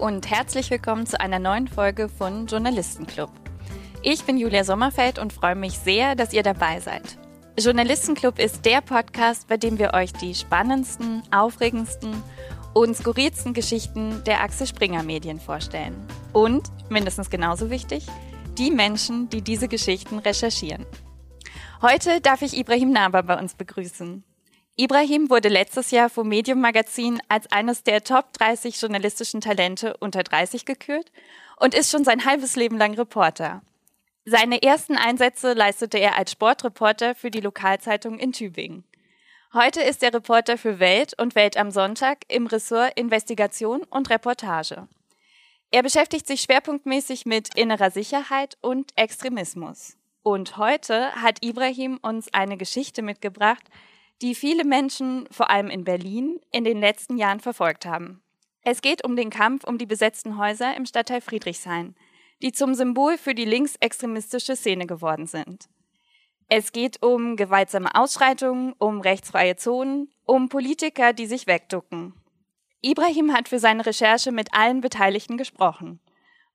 Und herzlich willkommen zu einer neuen Folge von Journalistenclub. Ich bin Julia Sommerfeld und freue mich sehr, dass ihr dabei seid. Journalistenclub ist der Podcast, bei dem wir euch die spannendsten, aufregendsten und skurrilsten Geschichten der Axel Springer Medien vorstellen. Und, mindestens genauso wichtig, die Menschen, die diese Geschichten recherchieren. Heute darf ich Ibrahim Naber bei uns begrüßen. Ibrahim wurde letztes Jahr vom Medium Magazin als eines der Top 30 journalistischen Talente unter 30 gekürt und ist schon sein halbes Leben lang Reporter. Seine ersten Einsätze leistete er als Sportreporter für die Lokalzeitung in Tübingen. Heute ist er Reporter für Welt und Welt am Sonntag im Ressort Investigation und Reportage. Er beschäftigt sich schwerpunktmäßig mit innerer Sicherheit und Extremismus. Und heute hat Ibrahim uns eine Geschichte mitgebracht, die viele Menschen, vor allem in Berlin, in den letzten Jahren verfolgt haben. Es geht um den Kampf um die besetzten Häuser im Stadtteil Friedrichshain, die zum Symbol für die linksextremistische Szene geworden sind. Es geht um gewaltsame Ausschreitungen, um rechtsfreie Zonen, um Politiker, die sich wegducken. Ibrahim hat für seine Recherche mit allen Beteiligten gesprochen.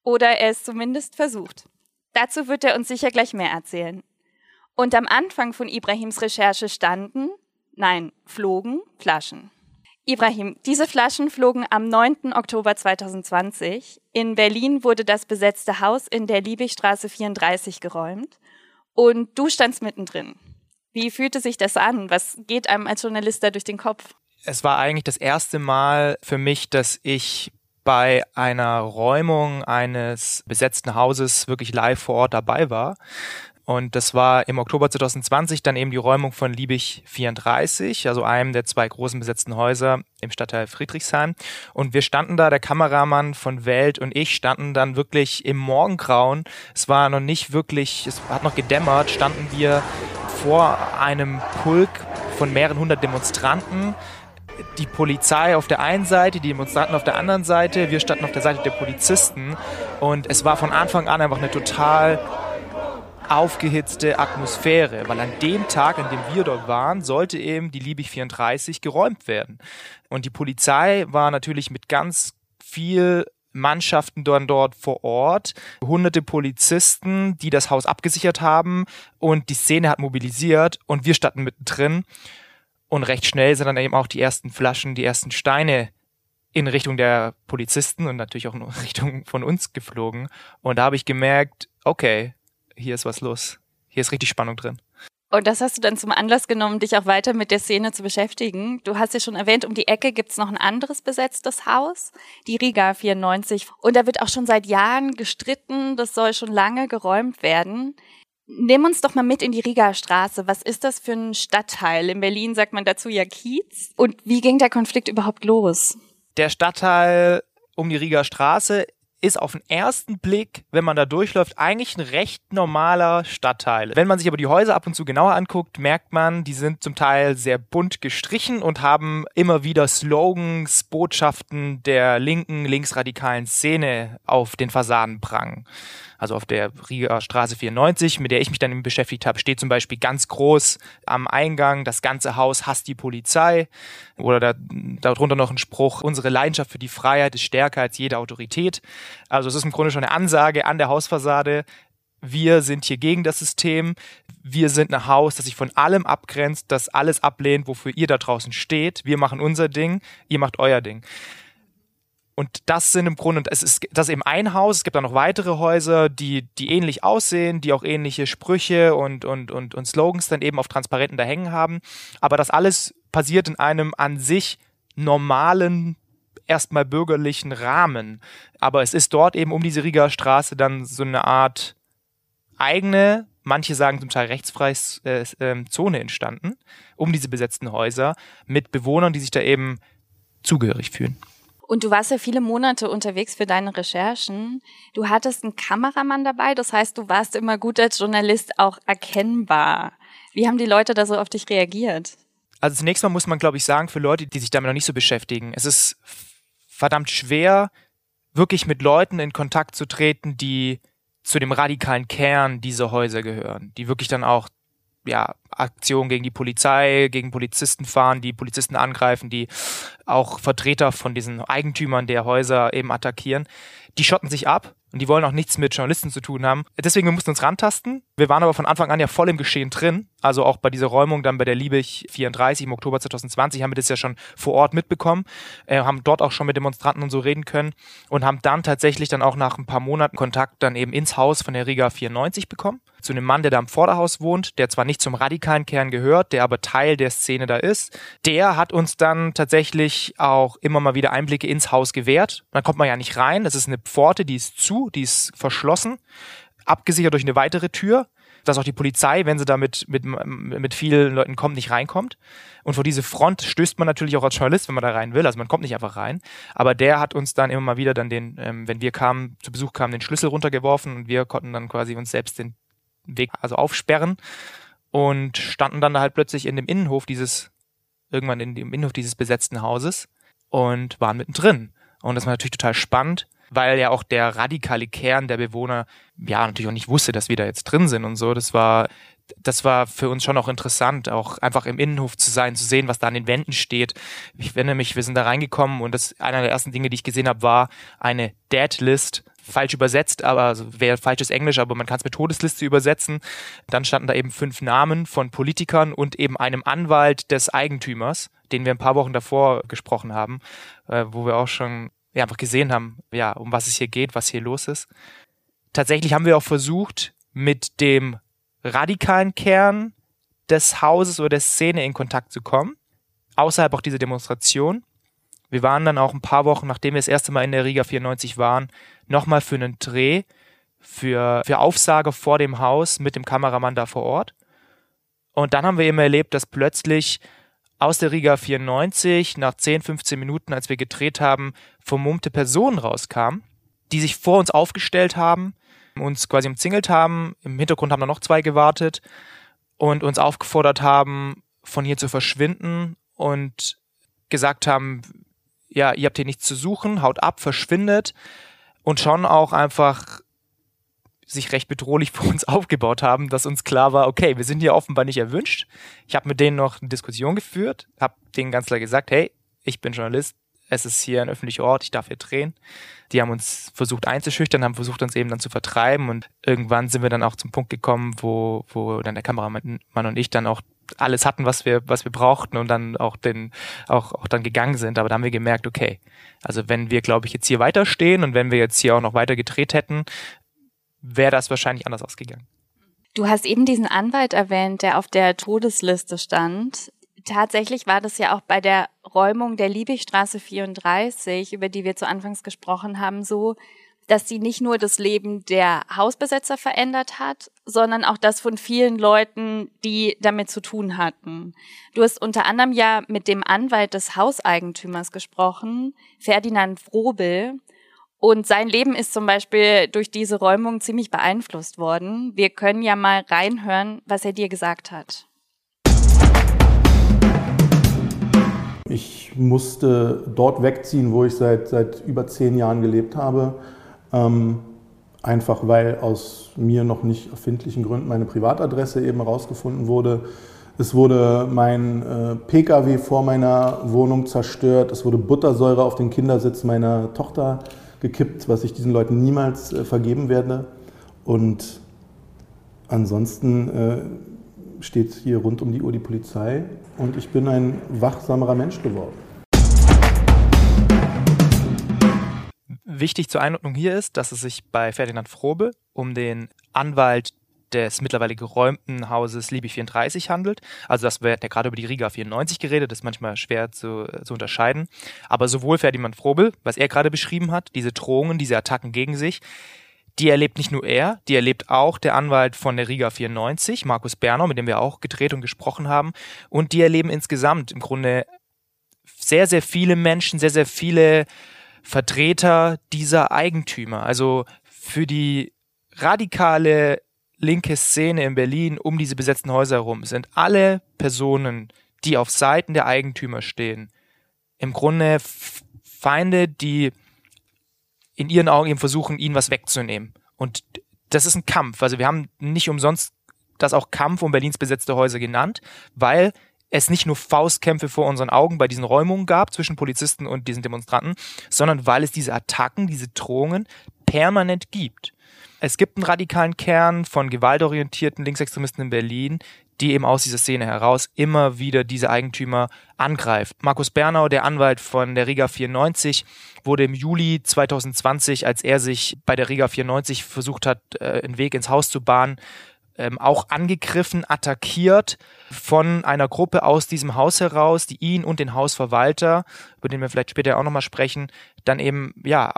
Oder er es zumindest versucht. Dazu wird er uns sicher gleich mehr erzählen. Und am Anfang von Ibrahims Recherche standen, nein, flogen Flaschen. Ibrahim, diese Flaschen flogen am 9. Oktober 2020. In Berlin wurde das besetzte Haus in der Liebigstraße 34 geräumt und du standst mittendrin. Wie fühlte sich das an? Was geht einem als Journalist da durch den Kopf? Es war eigentlich das erste Mal für mich, dass ich bei einer Räumung eines besetzten Hauses wirklich live vor Ort dabei war. Und das war im Oktober 2020 dann eben die Räumung von Liebig 34, also einem der zwei großen besetzten Häuser im Stadtteil Friedrichshain. Und wir standen da, der Kameramann von Welt und ich standen dann wirklich im Morgengrauen. Es war noch nicht wirklich, es hat noch gedämmert, standen wir vor einem Pulk von mehreren hundert Demonstranten die Polizei auf der einen Seite, die Demonstranten auf der anderen Seite, wir standen auf der Seite der Polizisten und es war von Anfang an einfach eine total aufgehitzte Atmosphäre, weil an dem Tag, an dem wir dort waren, sollte eben die Liebig 34 geräumt werden. Und die Polizei war natürlich mit ganz viel Mannschaften dann dort vor Ort, hunderte Polizisten, die das Haus abgesichert haben und die Szene hat mobilisiert und wir standen mittendrin. Und recht schnell sind dann eben auch die ersten Flaschen, die ersten Steine in Richtung der Polizisten und natürlich auch in Richtung von uns geflogen. Und da habe ich gemerkt, okay, hier ist was los. Hier ist richtig Spannung drin. Und das hast du dann zum Anlass genommen, dich auch weiter mit der Szene zu beschäftigen. Du hast ja schon erwähnt, um die Ecke gibt's noch ein anderes besetztes Haus, die Riga 94. Und da wird auch schon seit Jahren gestritten, das soll schon lange geräumt werden. Nimm uns doch mal mit in die Riga Straße. Was ist das für ein Stadtteil? In Berlin sagt man dazu ja Kiez. Und wie ging der Konflikt überhaupt los? Der Stadtteil um die Riga Straße ist auf den ersten Blick, wenn man da durchläuft, eigentlich ein recht normaler Stadtteil. Wenn man sich aber die Häuser ab und zu genauer anguckt, merkt man, die sind zum Teil sehr bunt gestrichen und haben immer wieder Slogans, Botschaften der linken, linksradikalen Szene auf den Fassaden prangen also auf der Riga Straße 94, mit der ich mich dann beschäftigt habe, steht zum Beispiel ganz groß am Eingang, das ganze Haus hasst die Polizei. Oder da, darunter noch ein Spruch, unsere Leidenschaft für die Freiheit ist stärker als jede Autorität. Also es ist im Grunde schon eine Ansage an der Hausfassade, wir sind hier gegen das System, wir sind ein Haus, das sich von allem abgrenzt, das alles ablehnt, wofür ihr da draußen steht. Wir machen unser Ding, ihr macht euer Ding. Und das sind im Grunde, es ist das ist eben ein Haus, es gibt dann noch weitere Häuser, die, die ähnlich aussehen, die auch ähnliche Sprüche und, und, und, und Slogans dann eben auf Transparenten da hängen haben. Aber das alles passiert in einem an sich normalen erstmal bürgerlichen Rahmen. Aber es ist dort eben um diese Rieger Straße dann so eine Art eigene, manche sagen zum Teil rechtsfreie äh, äh, Zone entstanden, um diese besetzten Häuser mit Bewohnern, die sich da eben zugehörig fühlen. Und du warst ja viele Monate unterwegs für deine Recherchen. Du hattest einen Kameramann dabei, das heißt, du warst immer gut als Journalist auch erkennbar. Wie haben die Leute da so auf dich reagiert? Also zunächst mal muss man, glaube ich, sagen, für Leute, die sich damit noch nicht so beschäftigen, es ist verdammt schwer, wirklich mit Leuten in Kontakt zu treten, die zu dem radikalen Kern dieser Häuser gehören, die wirklich dann auch ja, Aktionen gegen die Polizei, gegen Polizisten fahren, die Polizisten angreifen, die auch Vertreter von diesen Eigentümern der Häuser eben attackieren. Die schotten sich ab und die wollen auch nichts mit Journalisten zu tun haben. Deswegen, wir mussten uns rantasten. Wir waren aber von Anfang an ja voll im Geschehen drin. Also auch bei dieser Räumung dann bei der Liebig 34 im Oktober 2020 haben wir das ja schon vor Ort mitbekommen, äh, haben dort auch schon mit Demonstranten und so reden können und haben dann tatsächlich dann auch nach ein paar Monaten Kontakt dann eben ins Haus von der Riga 94 bekommen. Zu einem Mann, der da im Vorderhaus wohnt, der zwar nicht zum radikalen Kern gehört, der aber Teil der Szene da ist. Der hat uns dann tatsächlich auch immer mal wieder Einblicke ins Haus gewährt. Dann kommt man ja nicht rein. Das ist eine Pforte, die ist zu, die ist verschlossen, abgesichert durch eine weitere Tür dass auch die Polizei, wenn sie da mit, mit, mit vielen Leuten kommt, nicht reinkommt. Und vor diese Front stößt man natürlich auch als Journalist, wenn man da rein will. Also man kommt nicht einfach rein. Aber der hat uns dann immer mal wieder dann den, ähm, wenn wir kamen, zu Besuch kamen, den Schlüssel runtergeworfen und wir konnten dann quasi uns selbst den Weg also aufsperren und standen dann da halt plötzlich in dem Innenhof dieses, irgendwann in dem Innenhof dieses besetzten Hauses und waren mittendrin. Und das war natürlich total spannend weil ja auch der radikale Kern der Bewohner ja natürlich auch nicht wusste, dass wir da jetzt drin sind und so. Das war das war für uns schon auch interessant, auch einfach im Innenhof zu sein, zu sehen, was da an den Wänden steht. Ich wende mich, wir sind da reingekommen und das einer der ersten Dinge, die ich gesehen habe, war eine Deadlist, falsch übersetzt, aber also wäre falsches Englisch, aber man kann es mit Todesliste übersetzen. Dann standen da eben fünf Namen von Politikern und eben einem Anwalt des Eigentümers, den wir ein paar Wochen davor gesprochen haben, äh, wo wir auch schon ja, einfach gesehen haben, ja, um was es hier geht, was hier los ist. Tatsächlich haben wir auch versucht, mit dem radikalen Kern des Hauses oder der Szene in Kontakt zu kommen. Außerhalb auch dieser Demonstration. Wir waren dann auch ein paar Wochen, nachdem wir das erste Mal in der Riga 94 waren, nochmal für einen Dreh, für, für Aufsage vor dem Haus mit dem Kameramann da vor Ort. Und dann haben wir eben erlebt, dass plötzlich aus der Riga 94 nach 10, 15 Minuten, als wir gedreht haben, vermummte Personen rauskamen, die sich vor uns aufgestellt haben, uns quasi umzingelt haben. Im Hintergrund haben da noch zwei gewartet und uns aufgefordert haben, von hier zu verschwinden und gesagt haben, ja, ihr habt hier nichts zu suchen, haut ab, verschwindet und schon auch einfach sich recht bedrohlich für uns aufgebaut haben, dass uns klar war, okay, wir sind hier offenbar nicht erwünscht. Ich habe mit denen noch eine Diskussion geführt, habe denen ganz klar gesagt, hey, ich bin Journalist, es ist hier ein öffentlicher Ort, ich darf hier drehen. Die haben uns versucht einzuschüchtern, haben versucht, uns eben dann zu vertreiben und irgendwann sind wir dann auch zum Punkt gekommen, wo, wo dann der Kameramann und ich dann auch alles hatten, was wir, was wir brauchten und dann auch den, auch, auch dann gegangen sind. Aber da haben wir gemerkt, okay, also wenn wir, glaube ich, jetzt hier weiterstehen und wenn wir jetzt hier auch noch weiter gedreht hätten, wäre das wahrscheinlich anders ausgegangen. Du hast eben diesen Anwalt erwähnt, der auf der Todesliste stand. Tatsächlich war das ja auch bei der Räumung der Liebigstraße 34, über die wir zu Anfangs gesprochen haben, so, dass sie nicht nur das Leben der Hausbesetzer verändert hat, sondern auch das von vielen Leuten, die damit zu tun hatten. Du hast unter anderem ja mit dem Anwalt des Hauseigentümers gesprochen, Ferdinand Frobel, und sein Leben ist zum Beispiel durch diese Räumung ziemlich beeinflusst worden. Wir können ja mal reinhören, was er dir gesagt hat. Ich musste dort wegziehen, wo ich seit, seit über zehn Jahren gelebt habe. Ähm, einfach weil aus mir noch nicht erfindlichen Gründen meine Privatadresse eben herausgefunden wurde. Es wurde mein äh, Pkw vor meiner Wohnung zerstört. Es wurde Buttersäure auf den Kindersitz meiner Tochter gekippt, was ich diesen Leuten niemals äh, vergeben werde. Und ansonsten äh, steht hier rund um die Uhr die Polizei und ich bin ein wachsamerer Mensch geworden. Wichtig zur Einordnung hier ist, dass es sich bei Ferdinand Frobe um den Anwalt des mittlerweile geräumten Hauses Libi 34 handelt. Also das wird ja gerade über die Riga 94 geredet, das ist manchmal schwer zu, zu unterscheiden. Aber sowohl Ferdinand Frobel, was er gerade beschrieben hat, diese Drohungen, diese Attacken gegen sich, die erlebt nicht nur er, die erlebt auch der Anwalt von der Riga 94, Markus Bernau, mit dem wir auch gedreht und gesprochen haben. Und die erleben insgesamt im Grunde sehr, sehr viele Menschen, sehr, sehr viele Vertreter dieser Eigentümer. Also für die radikale linke Szene in Berlin um diese besetzten Häuser herum sind alle Personen, die auf Seiten der Eigentümer stehen, im Grunde Feinde, die in ihren Augen eben versuchen, ihnen was wegzunehmen. Und das ist ein Kampf. Also wir haben nicht umsonst das auch Kampf um Berlins besetzte Häuser genannt, weil es nicht nur Faustkämpfe vor unseren Augen bei diesen Räumungen gab zwischen Polizisten und diesen Demonstranten, sondern weil es diese Attacken, diese Drohungen permanent gibt. Es gibt einen radikalen Kern von gewaltorientierten Linksextremisten in Berlin, die eben aus dieser Szene heraus immer wieder diese Eigentümer angreift. Markus Bernau, der Anwalt von der Riga 94, wurde im Juli 2020, als er sich bei der Riga 94 versucht hat, äh, einen Weg ins Haus zu bahnen, ähm, auch angegriffen, attackiert von einer Gruppe aus diesem Haus heraus, die ihn und den Hausverwalter, über den wir vielleicht später auch nochmal sprechen, dann eben ja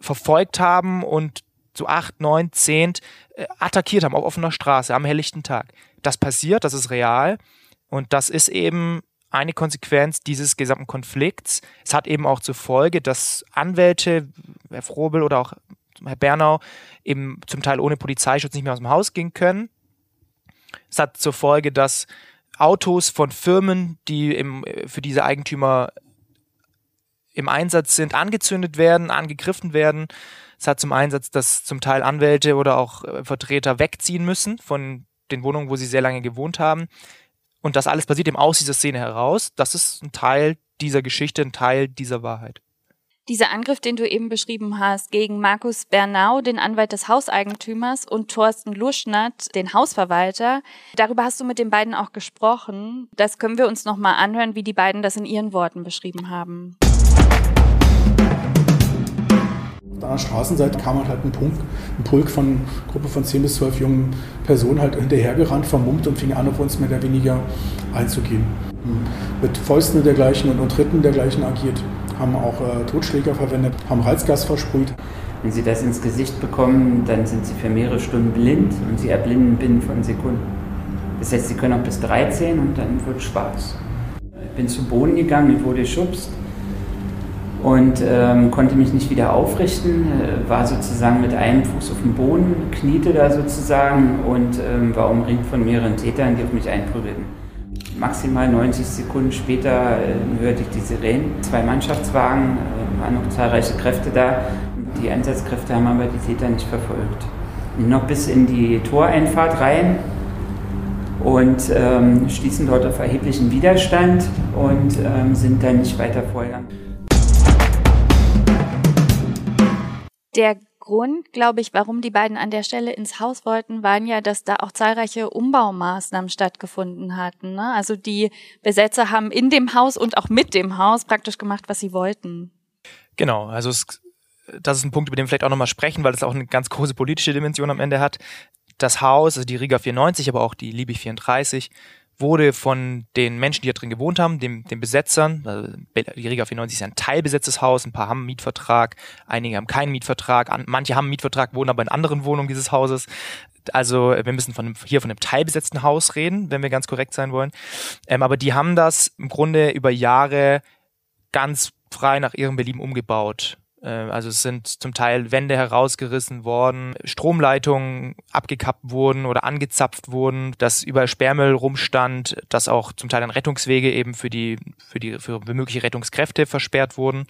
verfolgt haben und zu acht, neun, zehn äh, attackiert haben auf offener Straße am helllichten Tag. Das passiert, das ist real und das ist eben eine Konsequenz dieses gesamten Konflikts. Es hat eben auch zur Folge, dass Anwälte, Herr Frobel oder auch Herr Bernau, eben zum Teil ohne Polizeischutz nicht mehr aus dem Haus gehen können. Es hat zur Folge, dass Autos von Firmen, die im, für diese Eigentümer im Einsatz sind, angezündet werden, angegriffen werden. Es hat zum Einsatz, dass zum Teil Anwälte oder auch äh, Vertreter wegziehen müssen von den Wohnungen, wo sie sehr lange gewohnt haben. Und das alles passiert eben aus dieser Szene heraus. Das ist ein Teil dieser Geschichte, ein Teil dieser Wahrheit. Dieser Angriff, den du eben beschrieben hast, gegen Markus Bernau, den Anwalt des Hauseigentümers, und Thorsten Luschnert, den Hausverwalter, darüber hast du mit den beiden auch gesprochen. Das können wir uns nochmal anhören, wie die beiden das in ihren Worten beschrieben haben. Auf der Straßenseite kam halt, ein, Punk, ein Pulk von einer Gruppe von 10 bis 12 jungen Personen halt hinterhergerannt, vermummt und fing an, auf uns mehr oder weniger einzugehen. Mhm. Mit Fäusten dergleichen und, und Tritten dergleichen agiert haben auch äh, Totschläger verwendet, haben Reizgas versprüht. Wenn sie das ins Gesicht bekommen, dann sind sie für mehrere Stunden blind und sie erblinden binnen von Sekunden. Das heißt, sie können auch bis 13 und dann wird schwarz. Ich bin zu Boden gegangen, ich wurde geschubst und ähm, konnte mich nicht wieder aufrichten, äh, war sozusagen mit einem Fuß auf dem Boden, kniete da sozusagen und ähm, war umringt von mehreren Tätern, die auf mich einprügelten maximal 90 Sekunden später äh, hörte ich die Sirenen. Zwei Mannschaftswagen, äh, waren noch zahlreiche Kräfte da. Die Einsatzkräfte haben aber die Täter nicht verfolgt. Noch bis in die Toreinfahrt rein und ähm, stießen dort auf erheblichen Widerstand und ähm, sind dann nicht weiter vorgegangen. Der Grund, glaube ich, warum die beiden an der Stelle ins Haus wollten, waren ja, dass da auch zahlreiche Umbaumaßnahmen stattgefunden hatten. Ne? Also die Besetzer haben in dem Haus und auch mit dem Haus praktisch gemacht, was sie wollten. Genau, also es, das ist ein Punkt, über den wir vielleicht auch nochmal sprechen, weil es auch eine ganz große politische Dimension am Ende hat. Das Haus, also die Riga 94, aber auch die Liebig 34, wurde von den Menschen, die da drin gewohnt haben, dem, den Besetzern, also die Riga 94 ist ein teilbesetztes Haus, ein paar haben einen Mietvertrag, einige haben keinen Mietvertrag, manche haben einen Mietvertrag, wohnen aber in anderen Wohnungen dieses Hauses. Also wir müssen von einem, hier von einem teilbesetzten Haus reden, wenn wir ganz korrekt sein wollen. Ähm, aber die haben das im Grunde über Jahre ganz frei nach ihrem Belieben umgebaut. Äh, also es sind zum Teil Wände herausgerissen worden, Stromleitungen abgekappt wurden oder angezapft wurden, dass überall Sperrmüll rumstand, dass auch zum Teil dann Rettungswege eben für die für die für mögliche Rettungskräfte versperrt wurden.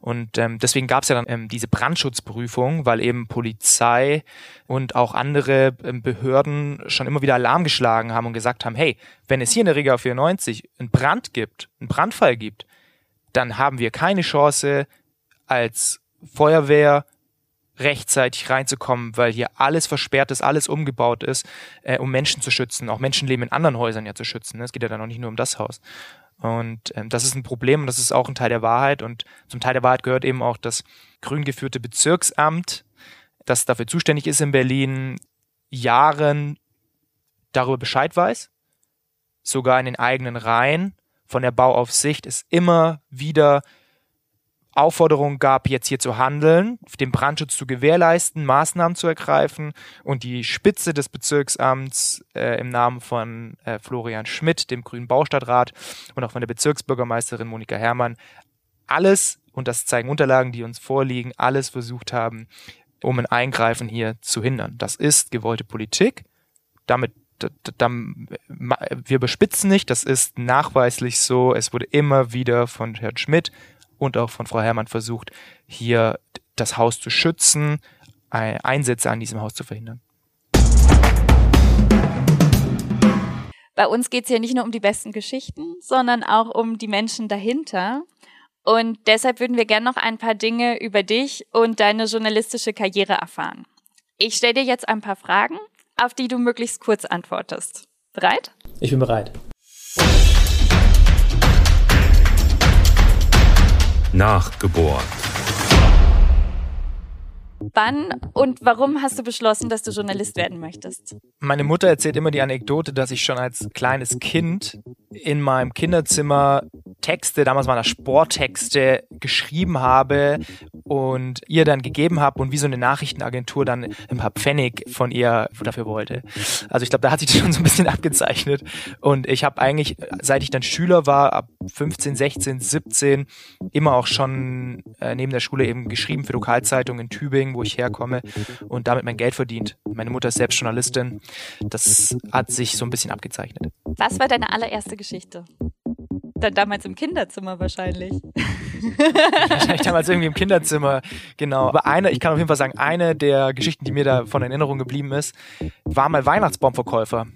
Und ähm, deswegen gab es ja dann ähm, diese Brandschutzprüfung, weil eben Polizei und auch andere ähm, Behörden schon immer wieder Alarm geschlagen haben und gesagt haben, hey, wenn es hier in der Riga 94 einen Brand gibt, einen Brandfall gibt, dann haben wir keine Chance, als Feuerwehr rechtzeitig reinzukommen, weil hier alles versperrt ist, alles umgebaut ist, äh, um Menschen zu schützen, auch Menschenleben in anderen Häusern ja zu schützen. Ne? Es geht ja dann auch nicht nur um das Haus. Und ähm, das ist ein Problem und das ist auch ein Teil der Wahrheit. Und zum Teil der Wahrheit gehört eben auch das grün geführte Bezirksamt, das dafür zuständig ist in Berlin, Jahren darüber Bescheid weiß, sogar in den eigenen Reihen von der Bauaufsicht ist immer wieder Aufforderung gab, jetzt hier zu handeln, den Brandschutz zu gewährleisten, Maßnahmen zu ergreifen und die Spitze des Bezirksamts äh, im Namen von äh, Florian Schmidt, dem grünen Baustadtrat und auch von der Bezirksbürgermeisterin Monika Herrmann alles, und das zeigen Unterlagen, die uns vorliegen, alles versucht haben, um ein Eingreifen hier zu hindern. Das ist gewollte Politik. Damit wir überspitzen nicht, das ist nachweislich so. Es wurde immer wieder von Herrn Schmidt und auch von Frau Herrmann versucht, hier das Haus zu schützen, Einsätze an diesem Haus zu verhindern. Bei uns geht es ja nicht nur um die besten Geschichten, sondern auch um die Menschen dahinter. Und deshalb würden wir gerne noch ein paar Dinge über dich und deine journalistische Karriere erfahren. Ich stelle dir jetzt ein paar Fragen, auf die du möglichst kurz antwortest. Bereit? Ich bin bereit. Nachgeboren. Wann und warum hast du beschlossen, dass du Journalist werden möchtest? Meine Mutter erzählt immer die Anekdote, dass ich schon als kleines Kind in meinem Kinderzimmer Texte, damals waren das Sporttexte, geschrieben habe und ihr dann gegeben habe und wie so eine Nachrichtenagentur dann ein paar Pfennig von ihr dafür wollte. Also ich glaube, da hat sich das schon so ein bisschen abgezeichnet. Und ich habe eigentlich, seit ich dann Schüler war, ab 15, 16, 17, immer auch schon äh, neben der Schule eben geschrieben für Lokalzeitungen in Tübingen, wo ich herkomme und damit mein Geld verdient. Meine Mutter ist selbst Journalistin. Das hat sich so ein bisschen abgezeichnet. Was war deine allererste Geschichte? Dann damals im Kinderzimmer wahrscheinlich. wahrscheinlich damals irgendwie im Kinderzimmer, genau. Aber eine, ich kann auf jeden Fall sagen, eine der Geschichten, die mir da von Erinnerung geblieben ist, war mal Weihnachtsbaumverkäufer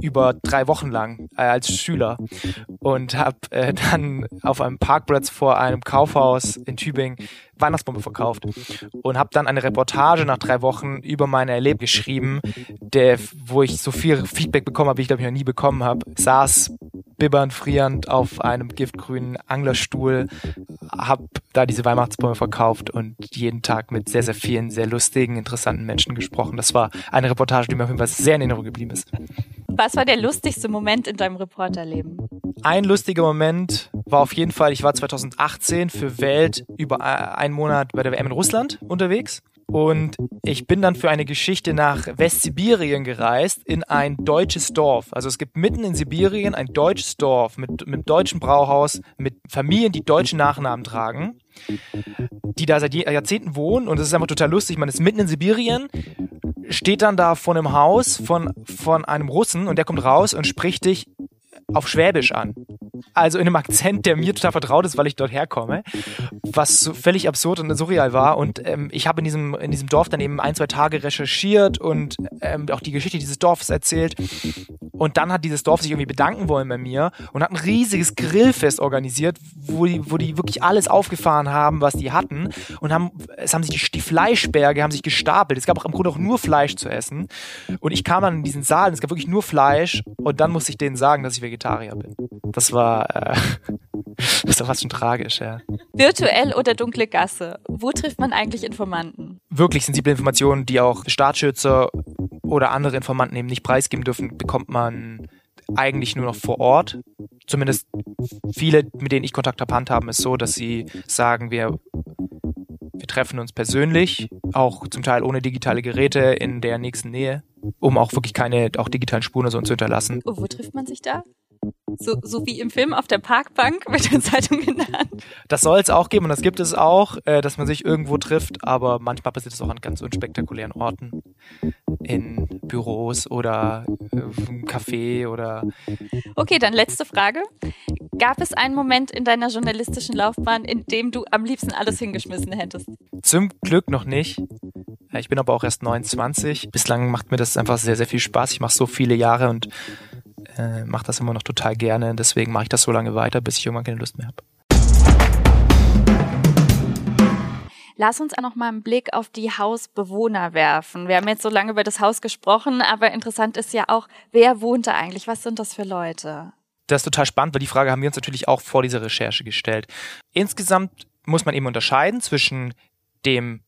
über drei Wochen lang äh, als Schüler und habe äh, dann auf einem Parkplatz vor einem Kaufhaus in Tübingen Weihnachtsbombe verkauft und habe dann eine Reportage nach drei Wochen über meine Erlebnisse geschrieben, der, wo ich so viel Feedback bekommen habe, wie ich glaube ich noch nie bekommen habe. Saß bibbernd, frierend auf einem giftgrünen Anglerstuhl, habe da diese Weihnachtsbäume verkauft und jeden Tag mit sehr, sehr vielen, sehr lustigen, interessanten Menschen gesprochen. Das war eine Reportage, die mir auf jeden Fall sehr in Erinnerung geblieben ist. Was war der lustigste Moment in deinem Reporterleben? Ein lustiger Moment war auf jeden Fall, ich war 2018 für Welt über einen Monat bei der WM in Russland unterwegs und ich bin dann für eine Geschichte nach Westsibirien gereist, in ein deutsches Dorf. Also es gibt mitten in Sibirien ein deutsches Dorf mit, mit deutschem Brauhaus, mit Familien, die deutschen Nachnamen tragen, die da seit Jahrzehnten wohnen. Und es ist einfach total lustig. Man ist mitten in Sibirien, steht dann da vor einem Haus von, von einem Russen und der kommt raus und spricht dich auf Schwäbisch an. Also in einem Akzent, der mir total vertraut ist, weil ich dort herkomme, was so völlig absurd und surreal war. Und ähm, ich habe in diesem, in diesem Dorf dann eben ein, zwei Tage recherchiert und ähm, auch die Geschichte dieses Dorfes erzählt. Und dann hat dieses Dorf sich irgendwie bedanken wollen bei mir und hat ein riesiges Grillfest organisiert, wo die, wo die wirklich alles aufgefahren haben, was die hatten. Und haben, es haben sich die, die Fleischberge haben sich gestapelt. Es gab auch im Grunde auch nur Fleisch zu essen. Und ich kam dann in diesen Saal und es gab wirklich nur Fleisch. Und dann musste ich denen sagen, dass ich Vegetarier bin. Das war, äh, das war fast schon tragisch, ja. Virtuell oder dunkle Gasse? Wo trifft man eigentlich Informanten? Wirklich sensible Informationen, die auch Staatsschützer oder andere Informanten eben nicht preisgeben dürfen, bekommt man eigentlich nur noch vor Ort. Zumindest viele, mit denen ich Kontakt habe, handhaben es so, dass sie sagen, wir, wir treffen uns persönlich, auch zum Teil ohne digitale Geräte in der nächsten Nähe, um auch wirklich keine auch digitalen Spuren oder so zu hinterlassen. Wo trifft man sich da? So, so wie im Film auf der Parkbank wird in Zeitung genannt. Das soll es auch geben und das gibt es auch, äh, dass man sich irgendwo trifft, aber manchmal passiert es auch an ganz unspektakulären Orten. In Büros oder äh, im Café oder. Okay, dann letzte Frage. Gab es einen Moment in deiner journalistischen Laufbahn, in dem du am liebsten alles hingeschmissen hättest? Zum Glück noch nicht. Ich bin aber auch erst 29. Bislang macht mir das einfach sehr, sehr viel Spaß. Ich mache so viele Jahre und äh, mache das immer noch total gerne. Deswegen mache ich das so lange weiter, bis ich irgendwann keine Lust mehr habe. Lass uns auch noch mal einen Blick auf die Hausbewohner werfen. Wir haben jetzt so lange über das Haus gesprochen, aber interessant ist ja auch, wer wohnt da eigentlich? Was sind das für Leute? Das ist total spannend, weil die Frage haben wir uns natürlich auch vor dieser Recherche gestellt. Insgesamt muss man eben unterscheiden zwischen dem,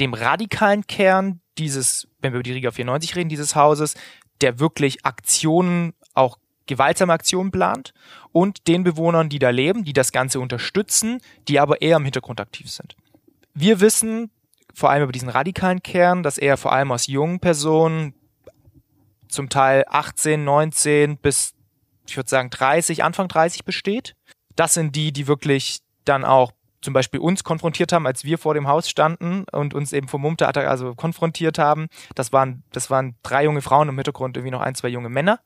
dem radikalen Kern dieses, wenn wir über die Riga 94 reden, dieses Hauses, der wirklich Aktionen, auch gewaltsame Aktionen plant und den Bewohnern, die da leben, die das Ganze unterstützen, die aber eher im Hintergrund aktiv sind. Wir wissen vor allem über diesen radikalen Kern, dass er vor allem aus jungen Personen, zum Teil 18, 19 bis, ich würde sagen, 30, Anfang 30 besteht. Das sind die, die wirklich dann auch zum Beispiel uns konfrontiert haben, als wir vor dem Haus standen und uns eben vermummte also konfrontiert haben. Das waren, das waren drei junge Frauen im Hintergrund, irgendwie noch ein, zwei junge Männer.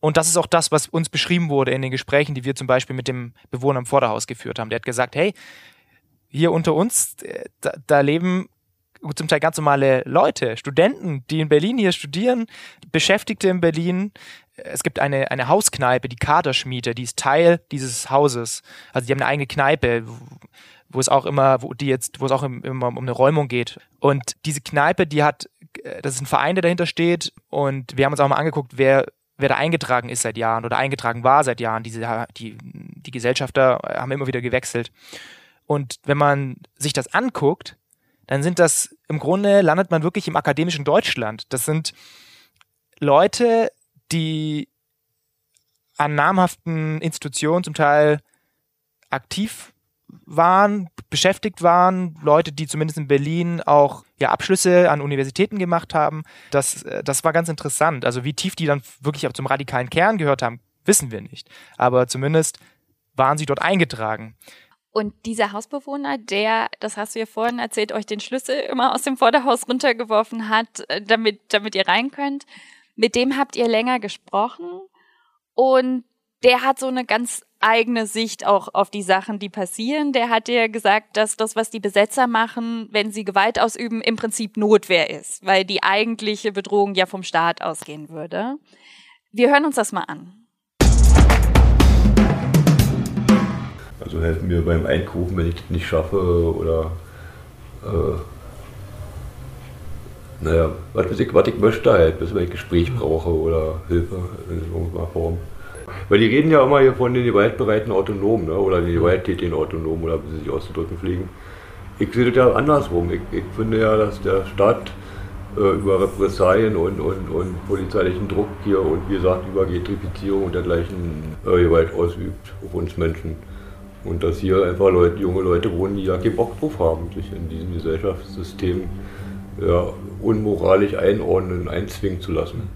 Und das ist auch das, was uns beschrieben wurde in den Gesprächen, die wir zum Beispiel mit dem Bewohner im Vorderhaus geführt haben. Der hat gesagt, hey, hier unter uns, äh, da, da leben zum Teil ganz normale Leute, Studenten, die in Berlin hier studieren, Beschäftigte in Berlin, es gibt eine, eine Hauskneipe, die Katerschmiede, die ist Teil dieses Hauses. Also die haben eine eigene Kneipe, wo es auch immer, wo die jetzt, wo es auch immer um eine Räumung geht. Und diese Kneipe, die hat, äh, das ist ein Verein, der dahinter steht. Und wir haben uns auch mal angeguckt, wer, wer da eingetragen ist seit Jahren oder eingetragen war seit Jahren. Diese, die, die Gesellschafter haben immer wieder gewechselt. Und wenn man sich das anguckt, dann sind das im Grunde landet man wirklich im akademischen Deutschland. Das sind Leute, die an namhaften Institutionen zum Teil aktiv waren, beschäftigt waren, Leute, die zumindest in Berlin auch ja, Abschlüsse an Universitäten gemacht haben. Das, äh, das war ganz interessant. Also wie tief die dann wirklich auch zum radikalen Kern gehört haben, wissen wir nicht. Aber zumindest waren sie dort eingetragen. Und dieser Hausbewohner, der, das hast du ja vorhin erzählt, euch den Schlüssel immer aus dem Vorderhaus runtergeworfen hat, äh, damit, damit ihr rein könnt, mit dem habt ihr länger gesprochen und der hat so eine ganz eigene Sicht auch auf die Sachen, die passieren. Der hat dir gesagt, dass das, was die Besetzer machen, wenn sie Gewalt ausüben, im Prinzip Notwehr ist, weil die eigentliche Bedrohung ja vom Staat ausgehen würde. Wir hören uns das mal an. Also helfen mir beim Einkaufen, wenn ich das nicht schaffe oder äh, naja, was ich, was ich möchte halt, bis ich Gespräch brauche oder Hilfe in irgendeiner Form. Weil die reden ja immer hier von den gewaltbereiten Autonomen ne? oder den gewalttätigen Autonomen oder wie sie sich auszudrücken pflegen. Ich sehe das ja andersrum. Ich, ich finde ja, dass der Staat äh, über Repressalien und, und, und polizeilichen Druck hier und wie gesagt über Gentrifizierung und dergleichen äh, Gewalt ausübt auf uns Menschen. Und dass hier einfach Leute, junge Leute wohnen, die ja keinen Bock drauf haben, sich in diesem Gesellschaftssystem ja, unmoralisch einordnen, einzwingen zu lassen.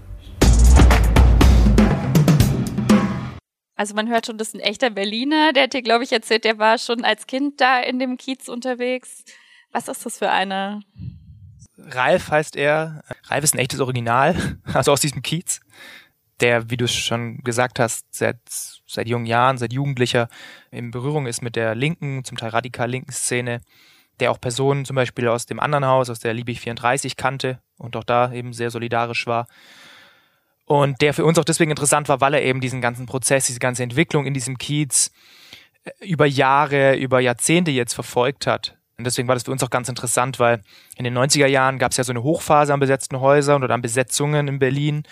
Also man hört schon, das ist ein echter Berliner. Der hat dir, glaube ich, erzählt, der war schon als Kind da in dem Kiez unterwegs. Was ist das für eine? Ralf heißt er. Ralf ist ein echtes Original, also aus diesem Kiez. Der, wie du schon gesagt hast, seit, seit jungen Jahren, seit Jugendlicher in Berührung ist mit der linken, zum Teil radikal linken Szene. Der auch Personen zum Beispiel aus dem anderen Haus, aus der Liebig 34 kannte und auch da eben sehr solidarisch war. Und der für uns auch deswegen interessant war, weil er eben diesen ganzen Prozess, diese ganze Entwicklung in diesem Kiez äh, über Jahre, über Jahrzehnte jetzt verfolgt hat. Und deswegen war das für uns auch ganz interessant, weil in den 90er Jahren gab es ja so eine Hochphase an besetzten Häusern oder an Besetzungen in Berlin,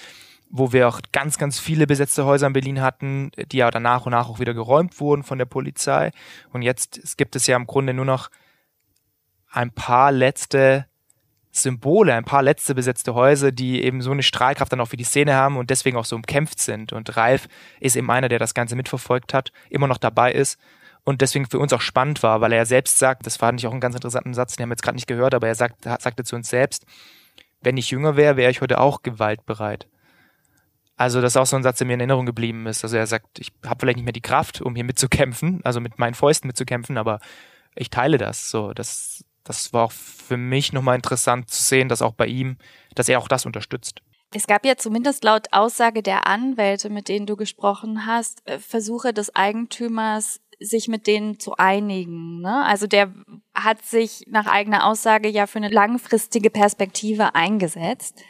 wo wir auch ganz, ganz viele besetzte Häuser in Berlin hatten, die ja dann nach und nach auch wieder geräumt wurden von der Polizei. Und jetzt gibt es ja im Grunde nur noch ein paar letzte Symbole, ein paar letzte besetzte Häuser, die eben so eine Strahlkraft dann auch für die Szene haben und deswegen auch so umkämpft sind. Und Ralf ist eben einer, der das Ganze mitverfolgt hat, immer noch dabei ist und deswegen für uns auch spannend war, weil er selbst sagt, das fand ich auch einen ganz interessanten Satz, den haben wir jetzt gerade nicht gehört, aber er sagt, sagte zu uns selbst, wenn ich jünger wäre, wäre ich heute auch gewaltbereit. Also das ist auch so ein Satz, der mir in Erinnerung geblieben ist. Also er sagt, ich habe vielleicht nicht mehr die Kraft, um hier mitzukämpfen, also mit meinen Fäusten mitzukämpfen, aber ich teile das. So, das das war auch für mich nochmal interessant zu sehen, dass auch bei ihm, dass er auch das unterstützt. Es gab ja zumindest laut Aussage der Anwälte, mit denen du gesprochen hast, äh, Versuche des Eigentümers, sich mit denen zu einigen. Ne? Also der hat sich nach eigener Aussage ja für eine langfristige Perspektive eingesetzt.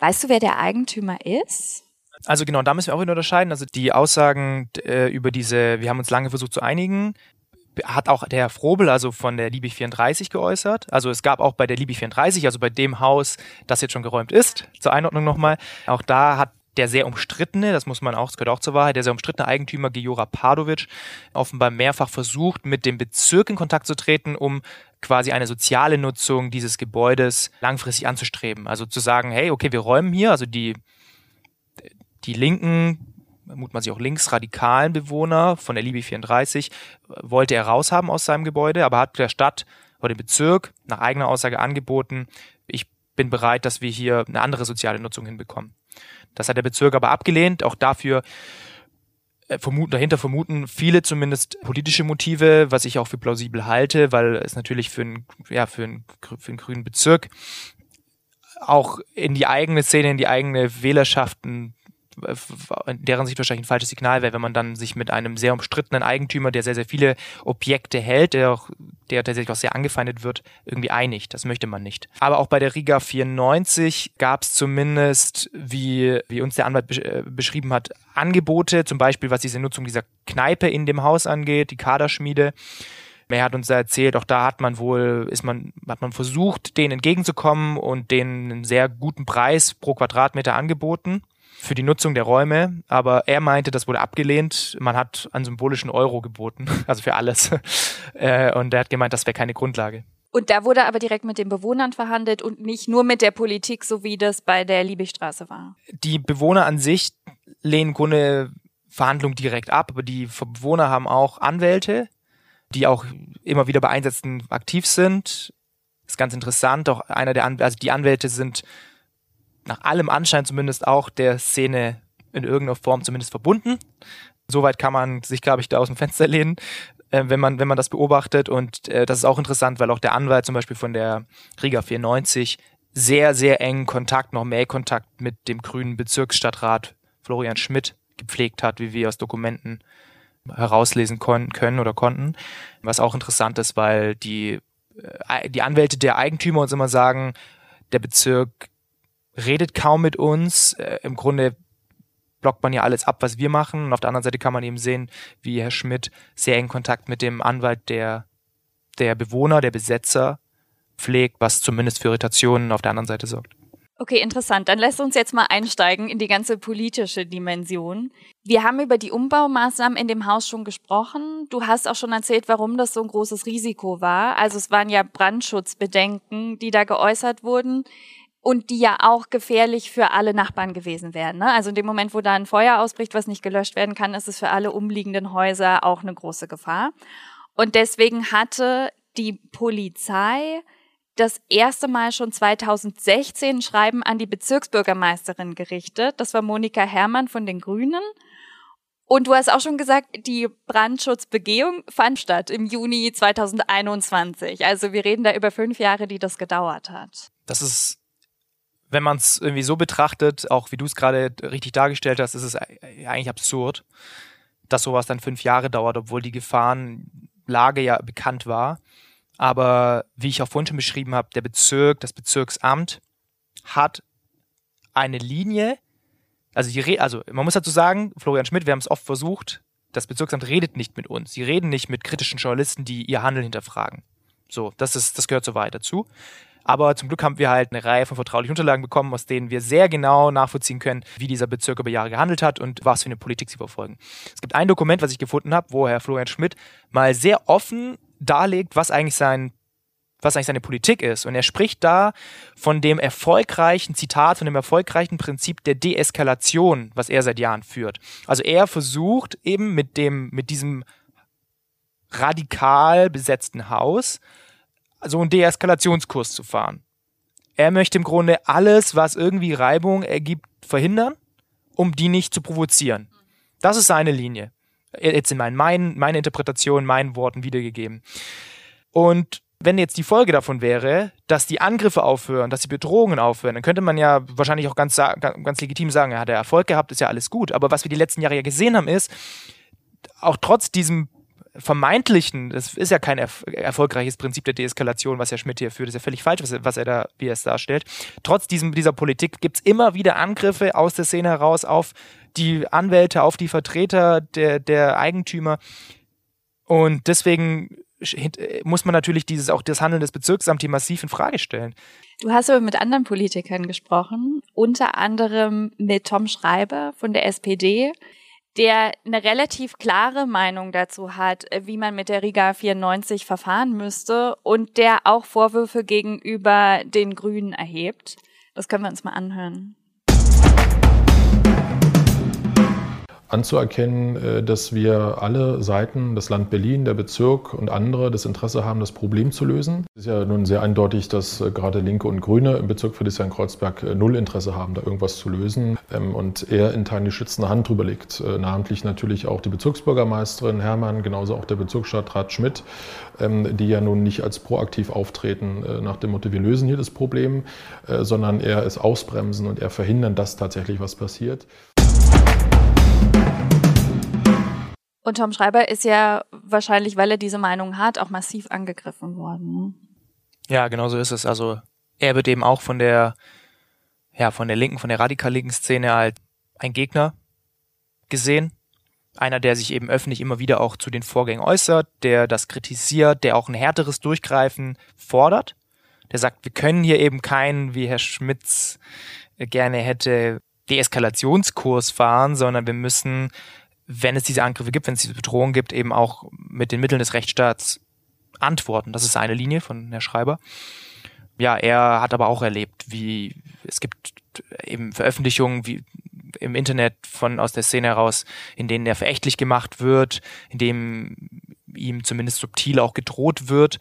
Weißt du, wer der Eigentümer ist? Also genau, da müssen wir auch wieder unterscheiden. Also die Aussagen äh, über diese, wir haben uns lange versucht zu einigen, hat auch der Herr Frobel, also von der Liebig 34 geäußert. Also es gab auch bei der Liebig 34, also bei dem Haus, das jetzt schon geräumt ist, zur Einordnung nochmal, auch da hat der sehr umstrittene, das muss man auch, das gehört auch zur Wahrheit, der sehr umstrittene Eigentümer Giora Padovic offenbar mehrfach versucht, mit dem Bezirk in Kontakt zu treten, um quasi eine soziale Nutzung dieses Gebäudes langfristig anzustreben. Also zu sagen, hey, okay, wir räumen hier, also die, die Linken mutmaßlich auch linksradikalen Bewohner von der Libi 34 wollte er raushaben aus seinem Gebäude, aber hat der Stadt oder dem Bezirk nach eigener Aussage angeboten, ich bin bereit, dass wir hier eine andere soziale Nutzung hinbekommen. Das hat der Bezirk aber abgelehnt, auch dafür äh, vermuten, dahinter vermuten viele zumindest politische Motive, was ich auch für plausibel halte, weil es natürlich für einen, ja, für einen, für einen grünen Bezirk auch in die eigene Szene, in die eigene Wählerschaften in deren Sicht wahrscheinlich ein falsches Signal wäre, wenn man dann sich mit einem sehr umstrittenen Eigentümer, der sehr, sehr viele Objekte hält, der auch, der tatsächlich auch sehr angefeindet wird, irgendwie einigt. Das möchte man nicht. Aber auch bei der Riga 94 gab es zumindest, wie, wie uns der Anwalt äh, beschrieben hat, Angebote, zum Beispiel was diese Nutzung dieser Kneipe in dem Haus angeht, die Kaderschmiede. Er hat uns erzählt, auch da hat man wohl, ist man, hat man versucht, denen entgegenzukommen und denen einen sehr guten Preis pro Quadratmeter angeboten für die Nutzung der Räume, aber er meinte, das wurde abgelehnt. Man hat einen symbolischen Euro geboten, also für alles. Äh, und er hat gemeint, das wäre keine Grundlage. Und da wurde aber direkt mit den Bewohnern verhandelt und nicht nur mit der Politik, so wie das bei der Liebigstraße war. Die Bewohner an sich lehnen Grunde Verhandlungen direkt ab, aber die Bewohner haben auch Anwälte, die auch immer wieder bei Einsätzen aktiv sind. Das ist ganz interessant. Auch einer der Anwälte, also die Anwälte sind nach allem Anschein zumindest auch der Szene in irgendeiner Form zumindest verbunden. Soweit kann man sich, glaube ich, da aus dem Fenster lehnen, äh, wenn man, wenn man das beobachtet. Und äh, das ist auch interessant, weil auch der Anwalt zum Beispiel von der Riga 94 sehr, sehr engen Kontakt, noch mehr Kontakt mit dem grünen Bezirksstadtrat Florian Schmidt gepflegt hat, wie wir aus Dokumenten herauslesen können oder konnten. Was auch interessant ist, weil die, äh, die Anwälte der Eigentümer uns immer sagen, der Bezirk redet kaum mit uns. Äh, Im Grunde blockt man ja alles ab, was wir machen. Und auf der anderen Seite kann man eben sehen, wie Herr Schmidt sehr in Kontakt mit dem Anwalt der, der Bewohner, der Besetzer pflegt, was zumindest für Irritationen auf der anderen Seite sorgt. Okay, interessant. Dann lässt uns jetzt mal einsteigen in die ganze politische Dimension. Wir haben über die Umbaumaßnahmen in dem Haus schon gesprochen. Du hast auch schon erzählt, warum das so ein großes Risiko war. Also es waren ja Brandschutzbedenken, die da geäußert wurden und die ja auch gefährlich für alle Nachbarn gewesen wären. Ne? Also in dem Moment, wo da ein Feuer ausbricht, was nicht gelöscht werden kann, ist es für alle umliegenden Häuser auch eine große Gefahr. Und deswegen hatte die Polizei das erste Mal schon 2016 ein Schreiben an die Bezirksbürgermeisterin gerichtet. Das war Monika Herrmann von den Grünen. Und du hast auch schon gesagt, die Brandschutzbegehung fand statt im Juni 2021. Also wir reden da über fünf Jahre, die das gedauert hat. Das ist wenn man es irgendwie so betrachtet, auch wie du es gerade richtig dargestellt hast, ist es eigentlich absurd, dass sowas dann fünf Jahre dauert, obwohl die Gefahrenlage ja bekannt war. Aber wie ich auch vorhin schon beschrieben habe, der Bezirk, das Bezirksamt hat eine Linie, also, die, also man muss dazu sagen, Florian Schmidt, wir haben es oft versucht, das Bezirksamt redet nicht mit uns. Sie reden nicht mit kritischen Journalisten, die ihr Handeln hinterfragen. So, das ist, das gehört so weit dazu. Aber zum Glück haben wir halt eine Reihe von vertraulichen Unterlagen bekommen, aus denen wir sehr genau nachvollziehen können, wie dieser Bezirk über Jahre gehandelt hat und was für eine Politik sie verfolgen. Es gibt ein Dokument, was ich gefunden habe, wo Herr Florian Schmidt mal sehr offen darlegt, was eigentlich sein was eigentlich seine Politik ist. Und er spricht da von dem erfolgreichen Zitat, von dem erfolgreichen Prinzip der Deeskalation, was er seit Jahren führt. Also er versucht eben mit dem, mit diesem radikal besetzten Haus so einen Deeskalationskurs zu fahren. Er möchte im Grunde alles, was irgendwie Reibung ergibt, verhindern, um die nicht zu provozieren. Das ist seine Linie. Jetzt in meinen, meinen, meine Interpretation, meinen Worten wiedergegeben. Und wenn jetzt die Folge davon wäre, dass die Angriffe aufhören, dass die Bedrohungen aufhören, dann könnte man ja wahrscheinlich auch ganz, ganz legitim sagen, er hat Erfolg gehabt, ist ja alles gut. Aber was wir die letzten Jahre ja gesehen haben, ist, auch trotz diesem vermeintlichen, das ist ja kein erf erfolgreiches Prinzip der Deeskalation, was Herr Schmidt hier führt, das ist ja völlig falsch, was er, was er da, wie er es darstellt. Trotz diesem, dieser Politik gibt es immer wieder Angriffe aus der Szene heraus auf die Anwälte, auf die Vertreter der, der Eigentümer. Und deswegen muss man natürlich dieses auch das Handeln des Bezirksamts hier massiv in Frage stellen. Du hast aber mit anderen Politikern gesprochen, unter anderem mit Tom Schreiber von der SPD, der eine relativ klare Meinung dazu hat, äh, wie man mit der Riga 94 verfahren müsste und der auch Vorwürfe gegenüber den Grünen erhebt. Das können wir uns mal anhören. Anzuerkennen, äh, dass wir alle Seiten, das Land Berlin, der Bezirk und andere, das Interesse haben, das Problem zu lösen. Es ist ja nun sehr eindeutig, dass äh, gerade Linke und Grüne im Bezirk Friedrichshain-Kreuzberg äh, null Interesse haben, da irgendwas zu lösen ähm, und er intern die schützende Hand drüber legt. Namentlich natürlich auch die Bezirksbürgermeisterin Hermann, genauso auch der Bezirksstadtrat Schmidt, ähm, die ja nun nicht als proaktiv auftreten nach dem Motto, wir lösen hier das Problem, sondern er es ausbremsen und er verhindern, dass tatsächlich was passiert. Und Tom Schreiber ist ja wahrscheinlich, weil er diese Meinung hat, auch massiv angegriffen worden. Ja, genau so ist es. Also er wird eben auch von der, ja, von der linken, von der radikal Szene als ein Gegner gesehen. Einer, der sich eben öffentlich immer wieder auch zu den Vorgängen äußert, der das kritisiert, der auch ein härteres Durchgreifen fordert. Der sagt, wir können hier eben keinen, wie Herr Schmitz gerne hätte, Deeskalationskurs fahren, sondern wir müssen wenn es diese Angriffe gibt, wenn es diese Bedrohung gibt, eben auch mit den Mitteln des Rechtsstaats antworten. Das ist eine Linie von Herr Schreiber. Ja, er hat aber auch erlebt, wie es gibt eben Veröffentlichungen wie im Internet von aus der Szene heraus, in denen er verächtlich gemacht wird, in dem ihm zumindest subtil auch gedroht wird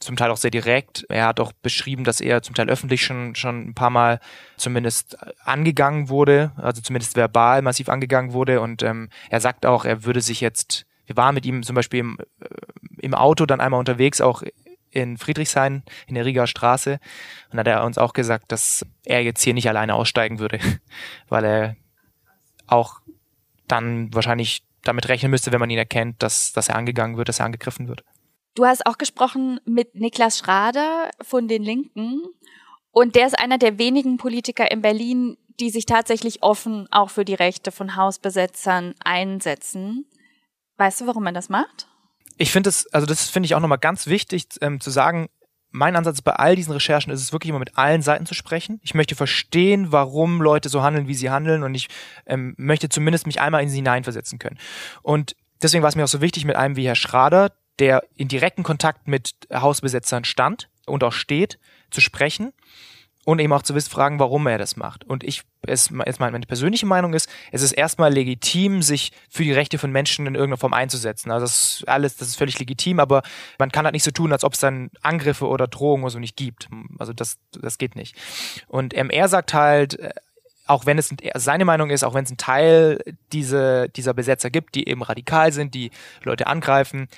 zum Teil auch sehr direkt. Er hat auch beschrieben, dass er zum Teil öffentlich schon, schon ein paar Mal zumindest angegangen wurde, also zumindest verbal massiv angegangen wurde. Und ähm, er sagt auch, er würde sich jetzt, wir waren mit ihm zum Beispiel im, äh, im Auto dann einmal unterwegs, auch in Friedrichshain in der Rieger Straße. Und hat er uns auch gesagt, dass er jetzt hier nicht alleine aussteigen würde, weil er auch dann wahrscheinlich damit rechnen müsste, wenn man ihn erkennt, dass, dass er angegangen wird, dass er angegriffen wird. Du hast auch gesprochen mit Niklas Schrader von den Linken. Und der ist einer der wenigen Politiker in Berlin, die sich tatsächlich offen auch für die Rechte von Hausbesetzern einsetzen. Weißt du, warum man das macht? Ich finde es, also das finde ich auch nochmal ganz wichtig ähm, zu sagen. Mein Ansatz bei all diesen Recherchen ist es wirklich immer mit allen Seiten zu sprechen. Ich möchte verstehen, warum Leute so handeln, wie sie handeln und ich ähm, möchte zumindest mich einmal in sie hineinversetzen können. Und deswegen war es mir auch so wichtig mit einem wie Herr Schrader, der in direkten Kontakt mit Hausbesetzern stand und auch steht, zu sprechen und eben auch zu wissen, fragen, warum er das macht. Und ich, es, es meine persönliche Meinung ist, es ist erstmal legitim, sich für die Rechte von Menschen in irgendeiner Form einzusetzen. Also das ist alles, das ist völlig legitim, aber man kann halt nicht so tun, als ob es dann Angriffe oder Drohungen oder so nicht gibt. Also das, das geht nicht. Und MR sagt halt, äh, auch wenn es seine Meinung ist, auch wenn es einen Teil diese, dieser Besetzer gibt, die eben radikal sind, die Leute angreifen,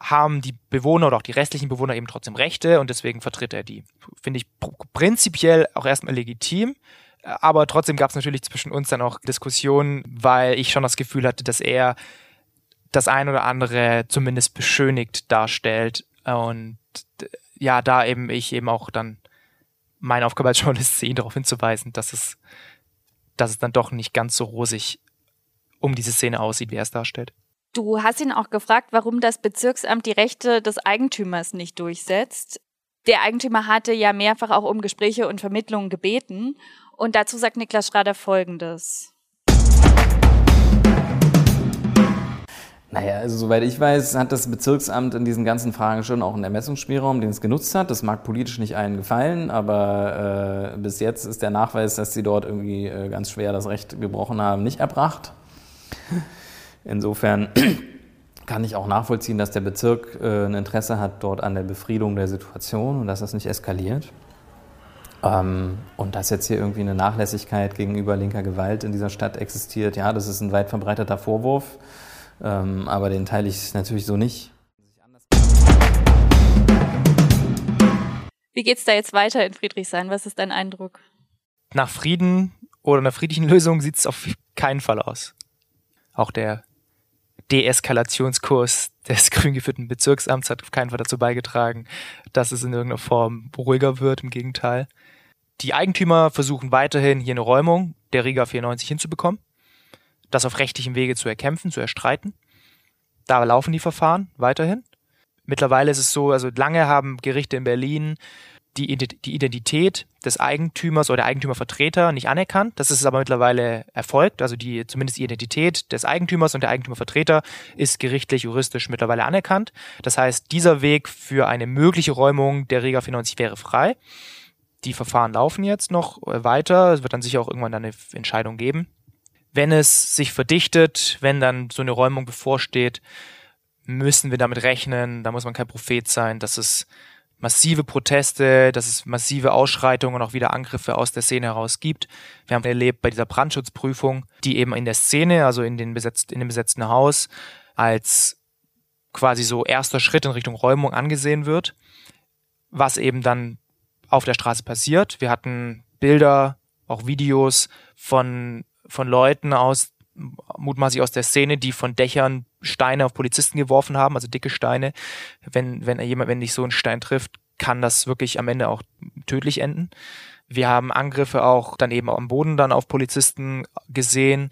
haben die Bewohner oder auch die restlichen Bewohner eben trotzdem Rechte und deswegen vertritt er die. Finde ich prinzipiell auch erstmal legitim. Aber trotzdem gab es natürlich zwischen uns dann auch Diskussionen, weil ich schon das Gefühl hatte, dass er das ein oder andere zumindest beschönigt darstellt. Und ja, da eben ich eben auch dann meine Aufgabe als Journalist sehe, darauf hinzuweisen, dass es, dass es dann doch nicht ganz so rosig um diese Szene aussieht, wie er es darstellt. Du hast ihn auch gefragt, warum das Bezirksamt die Rechte des Eigentümers nicht durchsetzt. Der Eigentümer hatte ja mehrfach auch um Gespräche und Vermittlungen gebeten. Und dazu sagt Niklas Schrader Folgendes. Naja, also soweit ich weiß, hat das Bezirksamt in diesen ganzen Fragen schon auch einen Ermessungsspielraum, den es genutzt hat. Das mag politisch nicht allen gefallen, aber äh, bis jetzt ist der Nachweis, dass sie dort irgendwie äh, ganz schwer das Recht gebrochen haben, nicht erbracht. Insofern kann ich auch nachvollziehen, dass der Bezirk äh, ein Interesse hat dort an der Befriedung der Situation und dass das nicht eskaliert. Ähm, und dass jetzt hier irgendwie eine Nachlässigkeit gegenüber linker Gewalt in dieser Stadt existiert, ja, das ist ein weit verbreiteter Vorwurf, ähm, aber den teile ich natürlich so nicht. Wie geht's da jetzt weiter in Friedrichshain? Was ist dein Eindruck? Nach Frieden oder einer friedlichen Lösung sieht es auf keinen Fall aus. Auch der Deeskalationskurs des grün geführten Bezirksamts hat auf keinen Fall dazu beigetragen, dass es in irgendeiner Form ruhiger wird. Im Gegenteil. Die Eigentümer versuchen weiterhin hier eine Räumung der Riga 94 hinzubekommen, das auf rechtlichem Wege zu erkämpfen, zu erstreiten. Da laufen die Verfahren weiterhin. Mittlerweile ist es so, also lange haben Gerichte in Berlin die, die Identität des Eigentümers oder der Eigentümervertreter nicht anerkannt. Das ist aber mittlerweile erfolgt. Also die, zumindest die Identität des Eigentümers und der Eigentümervertreter ist gerichtlich, juristisch mittlerweile anerkannt. Das heißt, dieser Weg für eine mögliche Räumung der Rega 94 wäre frei. Die Verfahren laufen jetzt noch weiter. Es wird dann sicher auch irgendwann eine Entscheidung geben. wenn es sich verdichtet, wenn dann so eine Räumung bevorsteht, müssen wir damit rechnen, da muss man kein Prophet sein, dass es massive Proteste, dass es massive Ausschreitungen und auch wieder Angriffe aus der Szene heraus gibt. Wir haben erlebt bei dieser Brandschutzprüfung, die eben in der Szene, also in, den besetzt, in dem besetzten Haus, als quasi so erster Schritt in Richtung Räumung angesehen wird, was eben dann auf der Straße passiert. Wir hatten Bilder, auch Videos von, von Leuten aus, mutmaßlich aus der Szene, die von Dächern Steine auf Polizisten geworfen haben, also dicke Steine. Wenn, wenn jemand, wenn dich so ein Stein trifft, kann das wirklich am Ende auch tödlich enden. Wir haben Angriffe auch dann eben am Boden dann auf Polizisten gesehen.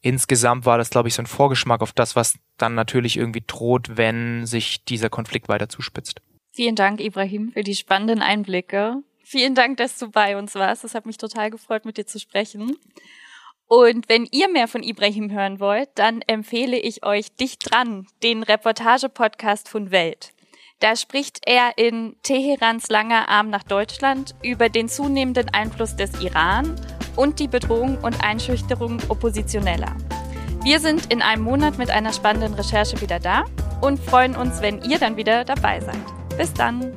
Insgesamt war das, glaube ich, so ein Vorgeschmack auf das, was dann natürlich irgendwie droht, wenn sich dieser Konflikt weiter zuspitzt. Vielen Dank, Ibrahim, für die spannenden Einblicke. Vielen Dank, dass du bei uns warst. Das hat mich total gefreut, mit dir zu sprechen. Und wenn ihr mehr von Ibrahim hören wollt, dann empfehle ich euch Dicht dran, den Reportage-Podcast von Welt. Da spricht er in Teherans langer Arm nach Deutschland über den zunehmenden Einfluss des Iran und die Bedrohung und Einschüchterung Oppositioneller. Wir sind in einem Monat mit einer spannenden Recherche wieder da und freuen uns, wenn ihr dann wieder dabei seid. Bis dann!